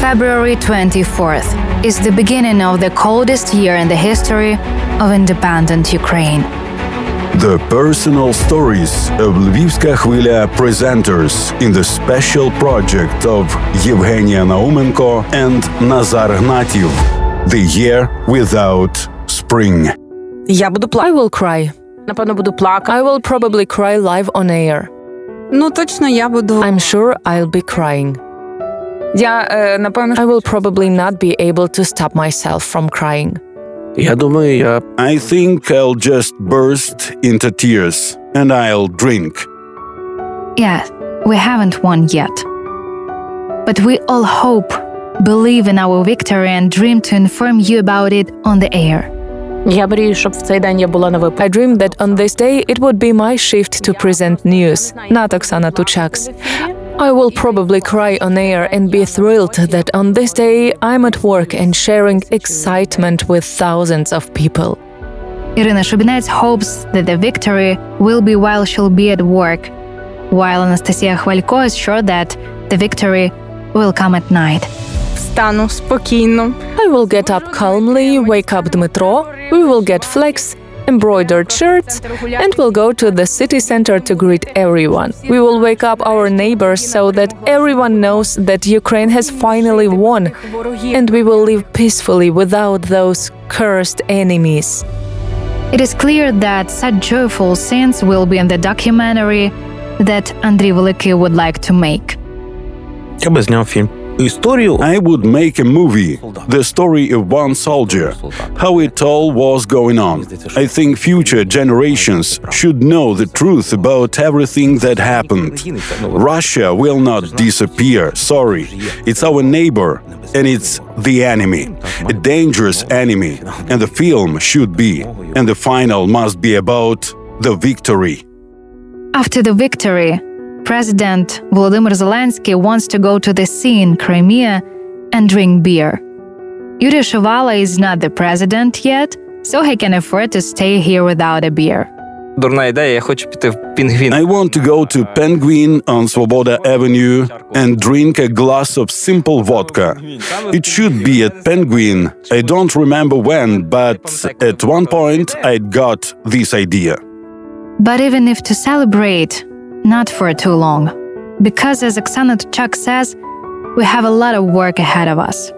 February 24th is the beginning of the coldest year in the history of independent Ukraine. The personal stories of Lvivska Хвиля presenters in the special project of Yevheniia Naumenko and Nazar Hnativ. The Year Without Spring. I will cry. I will probably cry live on air. I'm sure I'll be crying. Я е, напевно I will probably not be able to stop myself from crying. Я думаю, я I think I'll just burst into tears and I'll drink. Yeah, we haven't won yet. But we all hope, believe in our victory, and dream to inform you about it on the air. я мрію, щоб в цей день я була на випадку. I dreamed that on this day it would be my shift to present news, not Oksana Tuchak's. I will probably cry on air and be thrilled that on this day I'm at work and sharing excitement with thousands of people. Irina Shubinets hopes that the victory will be while she'll be at work, while Anastasia Khvalko is sure that the victory will come at night. I will get up calmly, wake up Dmitro, we will get flex, embroidered shirts, and we'll go to the city center to greet everyone. We will wake up our neighbors so that everyone knows that Ukraine has finally won, and we will live peacefully without those cursed enemies. It is clear that such joyful scenes will be in the documentary that Andriy Veliki would like to make. я би зняв фільм. I would make a movie, the story of one soldier, how it all was going on. I think future generations should know the truth about everything that happened. Russia will not disappear, sorry. It's our neighbor, and it's the enemy, a dangerous enemy. And the film should be, and the final must be about the victory. After the victory, President Volodymyr Zelensky wants to go to the sea in Crimea and drink beer. Yuri Shivala is not the president yet, so he can afford to stay here without a beer. Дурна ідея, я хочу піти в пінгвін. I want to go to Penguin on Svoboda Avenue and drink a glass of simple vodka. It should be at Penguin. I don't remember when, but at one point I got this idea. But even if to celebrate, not for too long. Because as Oksana Tuchak says, we have a lot of work ahead of us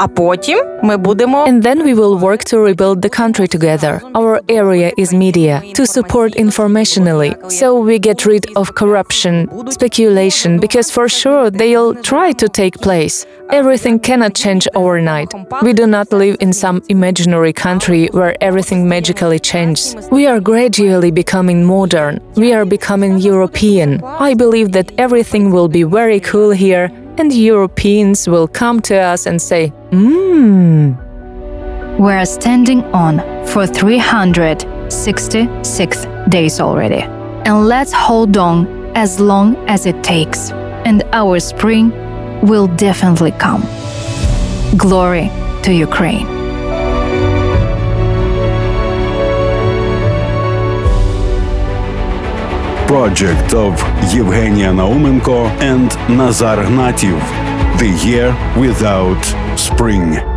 А потім ми будемо And then we will work to rebuild the country together. Our area is media, to support informationally, so we get rid of corruption, speculation, because for sure they'll try to take place. Everything cannot change overnight. We do not live in some imaginary country where everything magically changes. We are gradually becoming modern. We are becoming European. I believe that everything will be very cool here and Europeans will come to us and say, Mmm. We are standing on for 366 days already. And let's hold on as long as it takes. And our spring will definitely come. Glory to Ukraine. Of Yevheniia Naumenko and Nazar Hnativ. The Year Without Spring.